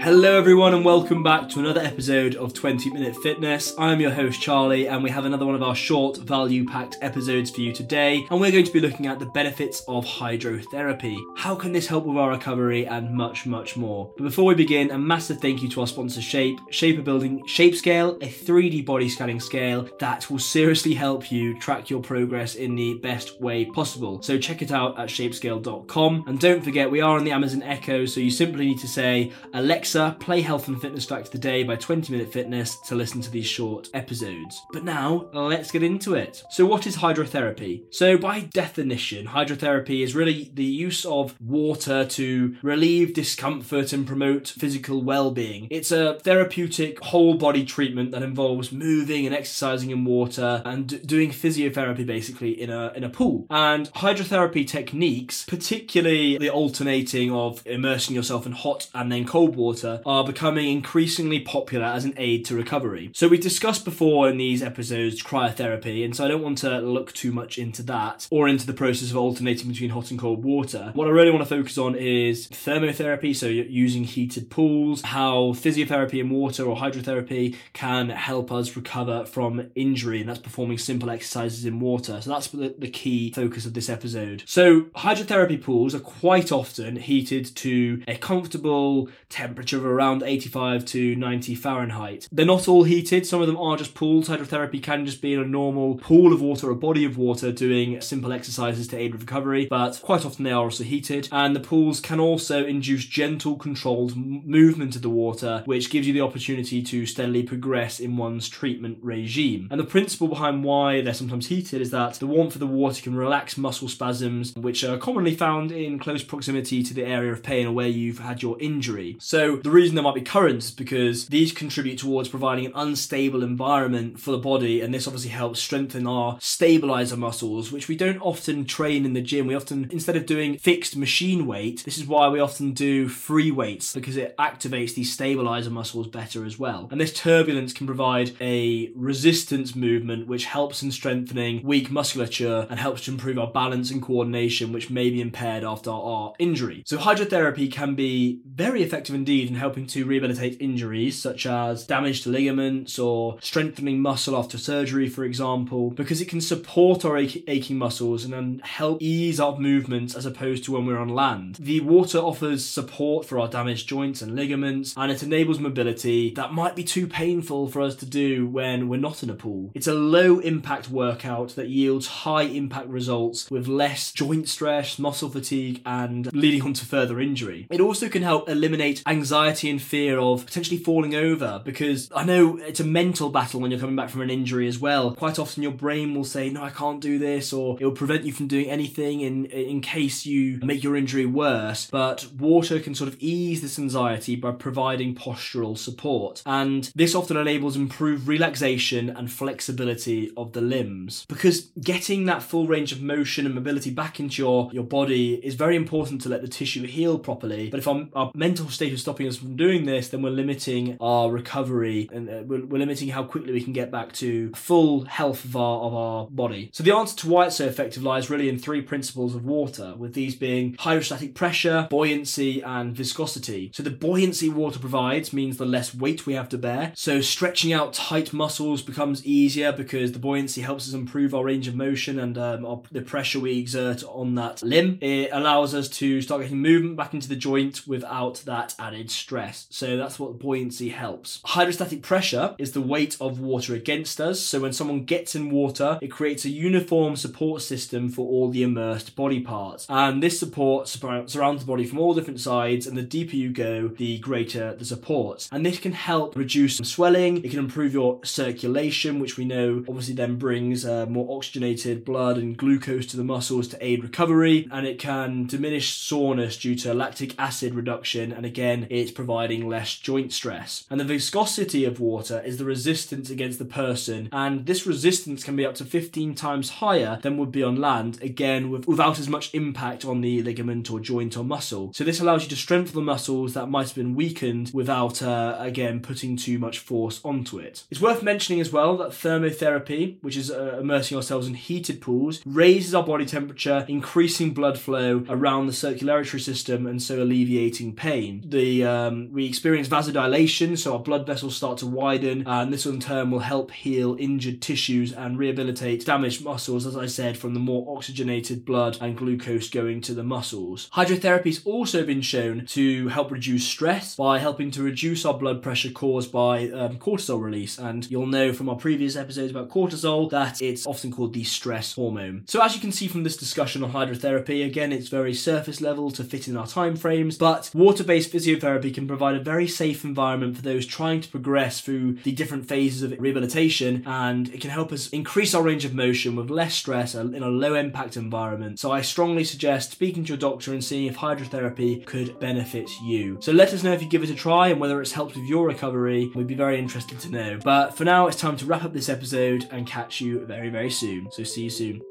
Hello, everyone, and welcome back to another episode of 20 Minute Fitness. I'm your host, Charlie, and we have another one of our short, value packed episodes for you today. And we're going to be looking at the benefits of hydrotherapy. How can this help with our recovery, and much, much more. But before we begin, a massive thank you to our sponsor, Shape. Shape are building Shape Scale, a 3D body scanning scale that will seriously help you track your progress in the best way possible. So check it out at shapescale.com. And don't forget, we are on the Amazon Echo, so you simply need to say, Alexa, Alexa, play Health and Fitness Fact of the Day by 20 Minute Fitness to listen to these short episodes. But now, let's get into it. So, what is hydrotherapy? So, by definition, hydrotherapy is really the use of water to relieve discomfort and promote physical well being. It's a therapeutic whole body treatment that involves moving and exercising in water and doing physiotherapy basically in a, in a pool. And hydrotherapy techniques, particularly the alternating of immersing yourself in hot and then cold water water are becoming increasingly popular as an aid to recovery. So we've discussed before in these episodes cryotherapy, and so I don't want to look too much into that or into the process of alternating between hot and cold water. What I really want to focus on is thermotherapy, so using heated pools, how physiotherapy in water or hydrotherapy can help us recover from injury, and that's performing simple exercises in water. So that's the, the key focus of this episode. So hydrotherapy pools are quite often heated to a comfortable temperature temperature of around 85 to 90 Fahrenheit. They're not all heated, some of them are just pools. Hydrotherapy can just be in a normal pool of water, a body of water, doing simple exercises to aid recovery, but quite often they are also heated. And the pools can also induce gentle, controlled movement of the water, which gives you the opportunity to steadily progress in one's treatment regime. And the principle behind why they're sometimes heated is that the warmth of the water can relax muscle spasms, which are commonly found in close proximity to the area of pain or where you've had your injury. So the reason there might be currents because these contribute towards providing an unstable environment for the body, and this obviously helps strengthen our stabilizer muscles, which we don't often train in the gym. We often, instead of doing fixed machine weight, this is why we often do free weights because it activates these stabilizer muscles better as well. And this turbulence can provide a resistance movement which helps in strengthening weak musculature and helps to improve our balance and coordination, which may be impaired after our injury. So, hydrotherapy can be very effective indeed in helping to rehabilitate injuries such as damage to ligaments or strengthening muscle after surgery, for example, because it can support our ach- aching muscles and then help ease our movements as opposed to when we're on land. The water offers support for our damaged joints and ligaments and it enables mobility that might be too painful for us to do when we're not in a pool. It's a low impact workout that yields high impact results with less joint stress, muscle fatigue, and leading on to further injury. It also can help eliminate anxiety anxiety and fear of potentially falling over because I know it's a mental battle when you're coming back from an injury as well. Quite often your brain will say, no, I can't do this, or it will prevent you from doing anything in, in case you make your injury worse. But water can sort of ease this anxiety by providing postural support. And this often enables improved relaxation and flexibility of the limbs. Because getting that full range of motion and mobility back into your, your body is very important to let the tissue heal properly. But if our, our mental state is stopping stopping us from doing this, then we're limiting our recovery and uh, we're, we're, limiting how quickly we can get back to full health of our, of our body. So the answer to why it's so effective lies really in three principles of water, with these being hydrostatic pressure, buoyancy, and viscosity. So the buoyancy water provides means the less weight we have to bear. So stretching out tight muscles becomes easier because the buoyancy helps us improve our range of motion and um, our, the pressure we exert on that limb. It allows us to start getting movement back into the joint without that added stress. So that's what buoyancy helps. Hydrostatic pressure is the weight of water against us. So when someone gets in water, it creates a uniform support system for all the immersed body parts. And this support surrounds the body from all different sides. And the deeper you go, the greater the support. And this can help reduce swelling. It can improve your circulation, which we know obviously then brings uh, more oxygenated blood and glucose to the muscles to aid recovery. And it can diminish soreness due to lactic acid reduction. And again, it's providing less joint stress. And the viscosity of water is the resistance against the person, and this resistance can be up to 15 times higher than would be on land, again, with, without as much impact on the ligament or joint or muscle. So this allows you to strengthen the muscles that might have been weakened without, uh, again, putting too much force onto it. It's worth mentioning as well that thermotherapy, which is uh, immersing ourselves in heated pools, raises our body temperature, increasing blood flow around the circulatory system and so alleviating pain. The we um, we experience vasodilation, so our blood vessels start to widen, and this in turn will help heal injured tissues and rehabilitate damaged muscles, as I said, from the more oxygenated blood and glucose going to the muscles. Hydrotherapy has also been shown to help reduce stress by helping to reduce our blood pressure caused by um, cortisol release, and you'll know from our previous episodes about cortisol that it's often called the stress hormone. So as you can see from this discussion on hydrotherapy, again, it's very surface level to fit in our time frames, but water-based physiotherapy can provide a very safe environment for those trying to progress through the different phases of rehabilitation, and it can help us increase our range of motion with less stress in a low impact environment. So I strongly suggest speaking to your doctor and seeing if hydrotherapy could benefit you. So let us know if you give it a try and whether it's helped with your recovery. We'd be very interested to know. But for now, it's time to wrap up this episode and catch you very, very soon. So see you soon.